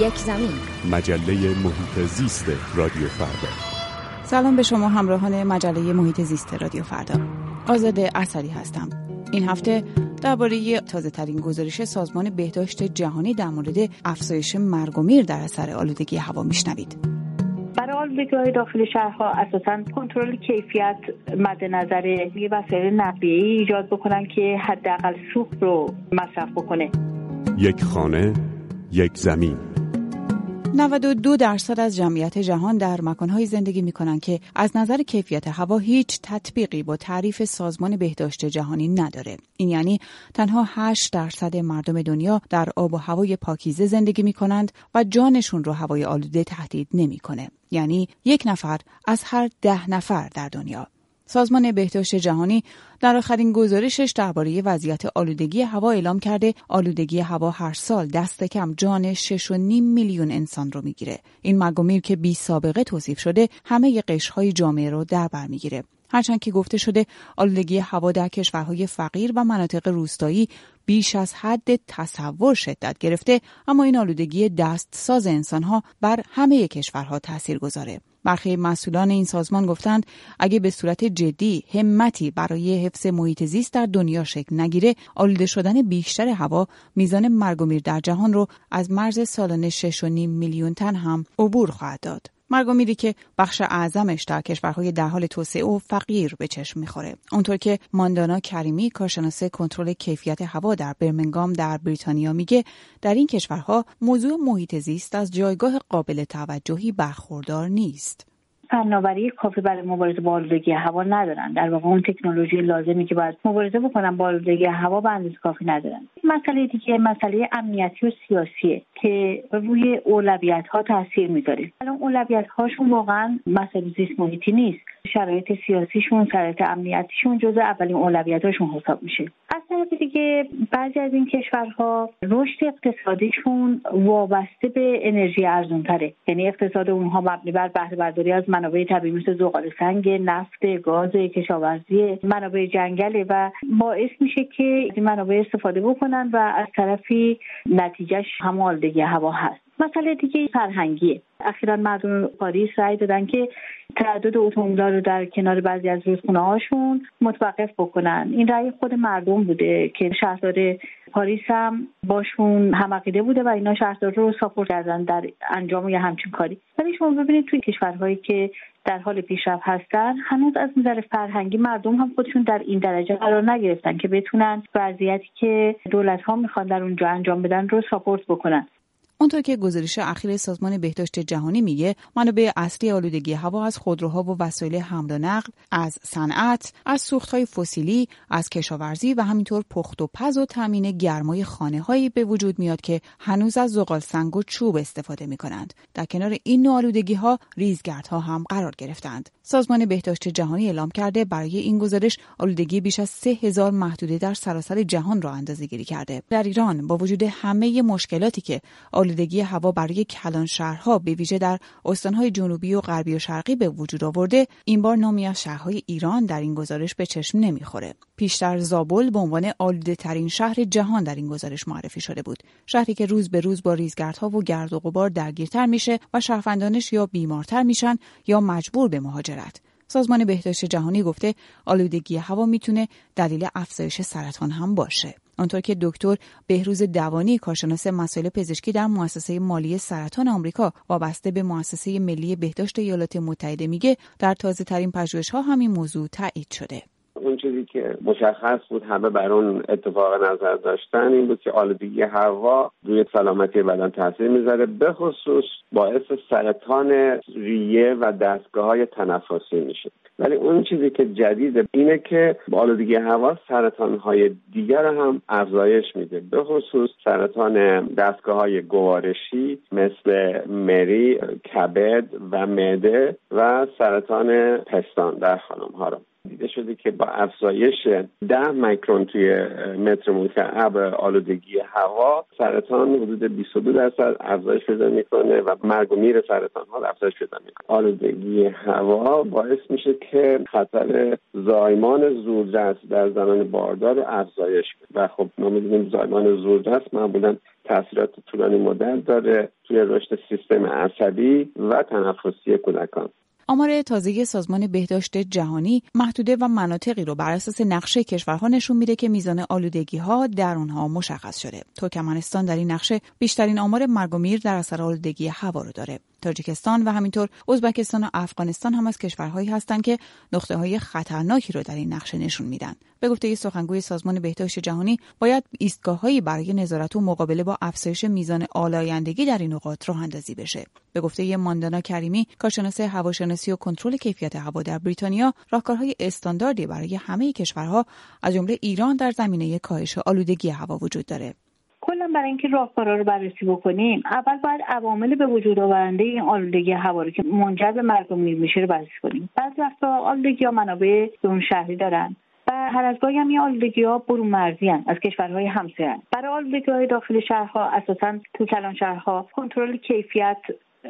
یک زمین. مجله محیط زیست رادیو فردا. سلام به شما همراهان مجله محیط زیست رادیو فردا. آزاده اثری هستم. این هفته درباره تازه ترین گزارش سازمان بهداشت جهانی در مورد افزایش مرگ و میر در اثر آلودگی هوا میشنوید. برای آلودگی های داخل شهرها اساسا کنترل کیفیت مد نظر یه وسایل نقلیه ایجاد بکنن که حداقل سوخت رو مصرف بکنه. یک خانه یک زمین. 92 درصد از جمعیت جهان در مکانهایی زندگی می کنند که از نظر کیفیت هوا هیچ تطبیقی با تعریف سازمان بهداشت جهانی نداره. این یعنی تنها 8 درصد مردم دنیا در آب و هوای پاکیزه زندگی می کنند و جانشون رو هوای آلوده تهدید نمی‌کنه. یعنی یک نفر از هر ده نفر در دنیا. سازمان بهداشت جهانی در آخرین گزارشش درباره وضعیت آلودگی هوا اعلام کرده آلودگی هوا هر سال دست کم جان 6.5 میلیون انسان رو می‌گیره. این مگومیر که بی سابقه توصیف شده همه قشرهای جامعه رو در بر می‌گیره. هرچند که گفته شده آلودگی هوا در کشورهای فقیر و مناطق روستایی بیش از حد تصور شدت گرفته اما این آلودگی دست ساز انسانها بر همه کشورها تاثیر گذاره برخی مسئولان این سازمان گفتند اگه به صورت جدی همتی برای حفظ محیط زیست در دنیا شکل نگیره آلوده شدن بیشتر هوا میزان مرگ و میر در جهان رو از مرز سالانه 6.5 میلیون تن هم عبور خواهد داد. مرگ که بخش اعظمش در کشورهای در حال توسعه و فقیر به چشم می‌خوره. اونطور که ماندانا کریمی کارشناس کنترل کیفیت هوا در برمنگام در بریتانیا میگه در این کشورها موضوع محیط زیست از جایگاه قابل توجهی برخوردار نیست. فناوری کافی برای مبارزه با آلودگی هوا ندارن. در واقع اون تکنولوژی لازمی که باید مبارزه بکنن با آلودگی هوا به اندازه کافی ندارن. مسئله دیگه مسئله امنیتی و سیاسیه که روی اولویت ها تاثیر می‌ذاره. الان اولویت هاشون واقعا مسئله زیست محیطی نیست. شرایط سیاسیشون شرایط امنیتیشون جزء اولین اولویتاشون حساب میشه. از طرف دیگه بعضی از این کشورها رشد اقتصادیشون وابسته به انرژی ارزونتره. یعنی اقتصاد اونها مبنی بر بهره برداری از منابع طبیعی مثل زغال سنگ نفت گاز کشاورزی منابع جنگله و باعث میشه که این منابع استفاده بکنن. و از طرفی نتیجهش هم آلودگی هوا هست. مسئله دیگه فرهنگیه. اخیرا مردم پاریس رأی دادن که تعداد اتومبیل‌ها رو در کنار بعضی از رودخونه هاشون متوقف بکنن. این رأی خود مردم بوده که شهردار پاریس هم باشون همعقیده بوده و اینا شهردار رو ساپورت کردن در انجام یه همچین کاری. ولی شما ببینید توی کشورهایی که در حال پیشرفت هستن هنوز از نظر فرهنگی مردم هم خودشون در این درجه قرار نگرفتن که بتونن وضعیتی که دولت ها می‌خوان در اونجا انجام بدن رو ساپورت بکنن. اونطور که گزارش اخیر سازمان بهداشت جهانی میگه منابع اصلی آلودگی هوا از خودروها و وسایل حمل و نقل از صنعت از سوختهای فسیلی از کشاورزی و همینطور پخت و پز و تامین گرمای خانه هایی به وجود میاد که هنوز از زغال سنگ و چوب استفاده می کنند. در کنار این نوع آلودگی ها ریزگردها هم قرار گرفتند. سازمان بهداشت جهانی اعلام کرده برای این گزارش آلودگی بیش از سه هزار محدوده در سراسر جهان را اندازه گیری کرده. در ایران با وجود همه مشکلاتی که آلودگی هوا برای کلان شهرها به ویژه در استانهای جنوبی و غربی و شرقی به وجود آورده این بار نامی از شهرهای ایران در این گزارش به چشم نمی‌خوره. پیشتر زابل به عنوان آلوده ترین شهر جهان در این گزارش معرفی شده بود. شهری که روز به روز با ریزگردها و گرد و غبار درگیرتر میشه و شهروندانش یا بیمارتر میشن یا مجبور به مهاجرت. سازمان بهداشت جهانی گفته آلودگی هوا می‌تونه دلیل افزایش سرطان هم باشه. آنطور که دکتر بهروز دوانی کارشناس مسائل پزشکی در مؤسسه مالی سرطان آمریکا وابسته به مؤسسه ملی بهداشت ایالات متحده میگه در تازه ترین پژوهش ها همین موضوع تایید شده. اون چیزی که مشخص بود همه بر اون اتفاق نظر داشتن این بود که آلودگی هوا روی سلامتی بدن تاثیر می‌ذاره به خصوص باعث سرطان ریه و دستگاه های تنفسی میشه. ولی اون چیزی که جدیده اینه که آلودگی هوا سرطان های دیگر هم افزایش میده. به خصوص سرطان دستگاه های گوارشی مثل مری، کبد و معده و سرطان پستان در خانم ها دیده شده که با افزایش ده میکرون توی متر مکعب آلودگی هوا سرطان حدود 22 درصد افزایش پیدا می‌کنه و مرگ و میر سرطان ها افزایش پیدا می‌کنه. آلودگی هوا باعث میشه که خطر زایمان زودرس در زنان باردار رو افزایش و خب ما می‌دونیم زایمان زودرس معمولا تاثیرات طولانی مدت داره توی رشد سیستم عصبی و تنفسی کودکان. آمار تازه سازمان بهداشت جهانی محدوده و مناطقی رو بر اساس نقشه کشورها نشون میده که میزان آلودگی ها در اونها مشخص شده. ترکمنستان در این نقشه بیشترین آمار مرگ و میر در اثر آلودگی هوا رو داره. تاجیکستان و همینطور ازبکستان و افغانستان هم از کشورهایی هستند که نقطه های خطرناکی رو در این نقشه نشون میدن. به گفته سخنگوی سازمان بهداشت جهانی باید ایستگاههایی برای نظارت و مقابله با افزایش میزان آلایندگی در این نقاط راه اندازی بشه. به گفته ماندانا کریمی کارشناس هواشناسی و کنترل کیفیت هوا در بریتانیا راهکارهای استانداردی برای همه کشورها از جمله ایران در زمینه کاهش آلودگی هوا وجود داره. کلا برای اینکه راهکارا رو بررسی بکنیم اول باید عوامل به وجود آورنده این آلودگی هوا رو که منجر به مرگ و میر میشه رو بررسی کنیم. بعضی وقتا آلودگی ها منابع اون شهری دارن و هر از گاهی هم این آلودگی ها برون مرزی از کشورهای همسایه برای آلودگی های داخل شهرها اساسا تو کلان شهرها کنترل کیفیت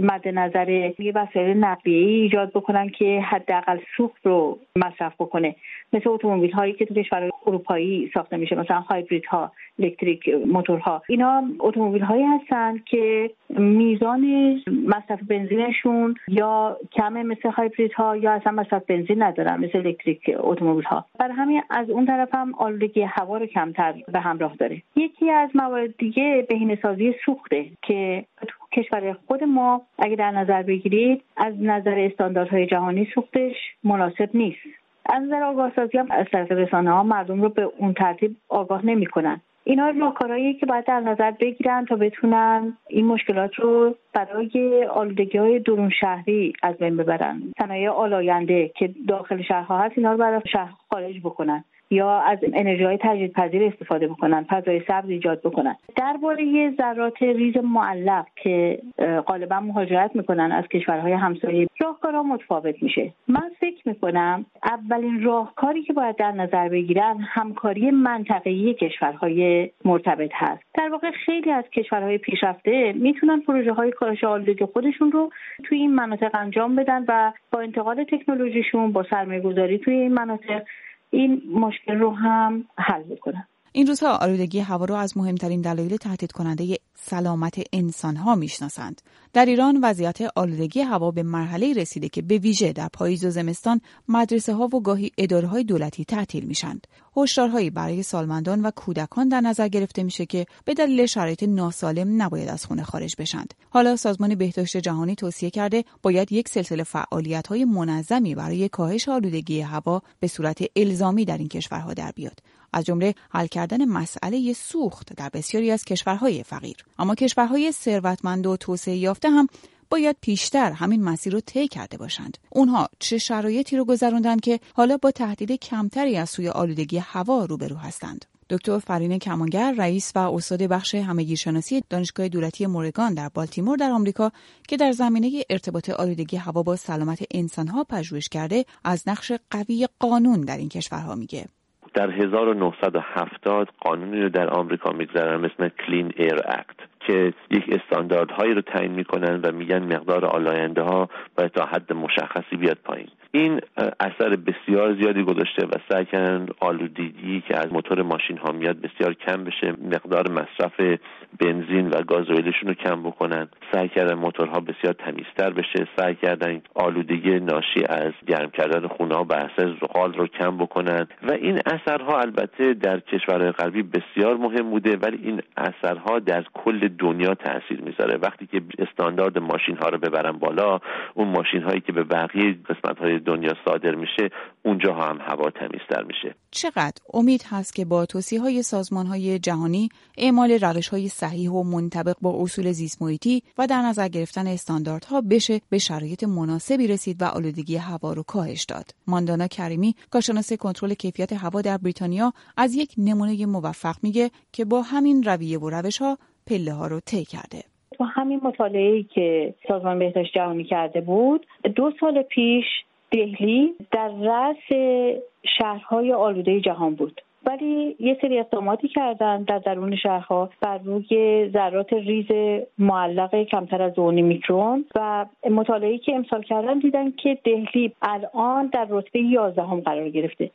مد نظر یه وسایل نقلیه ای ایجاد بکنن که حداقل سوخت رو مصرف بکنه. مثل اتومبیل هایی که تو کشور اروپایی ساخته میشه مثلا هایبرید ها الکتریک موتورها اینا اتومبیل هایی هستن که میزان مصرف بنزینشون یا کم مثل هایبرید ها یا اصلا مصرف بنزین ندارن مثل الکتریک اتومبیل ها برای همین از اون طرف هم آلودگی هوا رو کمتر به همراه داره. یکی از موارد دیگه بهینه‌سازی سوخته که کشور خود ما اگه در نظر بگیرید از نظر استانداردهای جهانی سوختش مناسب نیست. از نظر آگاه سازی هم از طرف رسانه ها مردم رو به اون ترتیب آگاه نمی‌کنن. اینا راهکارهایی که باید در نظر بگیرن تا بتونن این مشکلات رو برای آلودگی های درون شهری از بین ببرن. صنایع آلاینده که داخل شهرها هست اینا رو برای شهر خارج بکنن. یا از انرژی های تجدید پذیر استفاده بکنن فضای سبز ایجاد بکنن. درباره ذرات ریز معلق که غالبا مهاجرت می‌کنن از کشورهای همسایه راهکارها متفاوت میشه. من فکر می‌کنم اولین راهکاری که باید در نظر بگیرن همکاری منطقه‌ای کشورهای مرتبط هست. در واقع خیلی از کشورهای پیشرفته می‌تونن پروژه های کاهش آلودگی خودشون رو توی این مناطق انجام بدن و با انتقال تکنولوژیشون با سرمایه گذاری توی این مناطق این مشکل رو هم حل بکنن این روزها آلودگی هوا را از مهمترین دلایل تهدید کننده سلامت انسان ها می‌شناسند. در ایران وضعیت آلودگی هوا به مرحله رسیده که به ویژه در پاییز و زمستان مدرسه ها و گاهی اداره های دولتی تعطیل میشند. هشدارهایی برای سالمندان و کودکان در نظر گرفته میشه که به دلیل شرایط ناسالم نباید از خونه خارج بشند. حالا سازمان بهداشت جهانی توصیه کرده باید یک سلسله فعالیت های منظمی برای کاهش آلودگی هوا به صورت الزامی در این کشورها در بیاد. از جمله حل کردن مسئله سوخت در بسیاری از کشورهای فقیر. اما کشورهای ثروتمند و توسعه یافته هم باید پیشتر همین مسیر رو طی کرده باشند. اونها چه شرایطی رو گذروندن که حالا با تهدید کمتری از سوی آلودگی هوا روبرو هستند. دکتر فرین کمانگر رئیس و استاد بخش همگیرشناسی دانشگاه دولتی مورگان در بالتیمور در آمریکا که در زمینه ارتباط آلودگی هوا با سلامت انسانها پژوهش کرده از نقش قوی قانون در این کشورها میگه. در 1970 قانونی رو در آمریکا می‌گذارن مثل Clean Air Act که یک استانداردهایی رو تعیین می‌کنن و میگن مقدار آلاینده ها باید تا حد مشخصی بیاد پایین. این اثر بسیار زیادی گذاشته و سعی کردن آلودگی که از موتور ماشین ها میاد بسیار کم بشه مقدار مصرف بنزین و گازوئیلشون رو کم بکنن. سعی کردن موتورها بسیار تمیزتر بشه سعی کردن آلودگی ناشی از گرم کردن خونه ها به اثر زغال رو کم بکنن. و این اثرها البته در کشورهای غربی بسیار مهم بوده ولی این اثرها در کل دنیا تاثیر می‌ذاره. وقتی که استاندارد ماشین ها رو ببرن بالا اون ماشین هایی که به بقیه قسمت های دنیا صادر میشه اونجا هم هوا تمیزتر میشه. چقدر؟ امید هست که با توصیه های سازمان های جهانی اعمال روش های صحیح و منطبق با اصول زیست محیطی و در نظر گرفتن استانداردها بشه به شرایط مناسبی رسید و آلودگی هوا رو کاهش داد. ماندانا کریمی کارشناس کنترل کیفیت هوا در بریتانیا از یک نمونه موفق میگه که با همین رویه و روش ها پله ها رو طی کرده. تو همین مطالعه که سازمان بهداشت جهانی کرده بود دو سال پیش دهلی در رأس شهرهای آلوده جهان بود ولی یه سری اقداماتی کردن در درون شهرها بر روی ذرات ریز معلق کمتر از دو میکرون و مطالعه‌ای که امسال کردن دیدن که دهلی الان در رتبه 11 هم قرار گرفته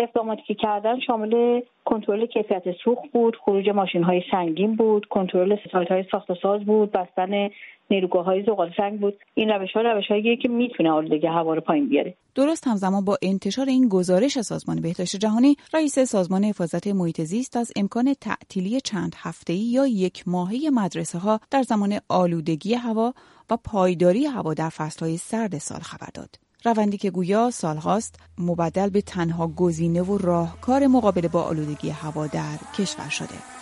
اقداماتی که کردن شامل کنترل کیفیت سوخت بود خروج ماشین های سنگین بود کنترل سایت های ساخت و ساز بود بستن نیروگاه های زغال سنگ بود. این روش ها روش هایی که می‌تونه آلودگی هوا رو پایین بیاره. درست همزمان با انتشار این گزارش سازمان بهداشت جهانی رئیس سازمان حفاظت محیط زیست از امکان تعطیلی چند هفته‌ای یا یک ماهه مدرسه ها در زمان آلودگی هوا و پایداری هوا در فصلهای سرد سال خبر داد. روندی که گویا سالهاست مبدل به تنها گزینه و راهکار مقابله با آلودگی هوا در کشور شده.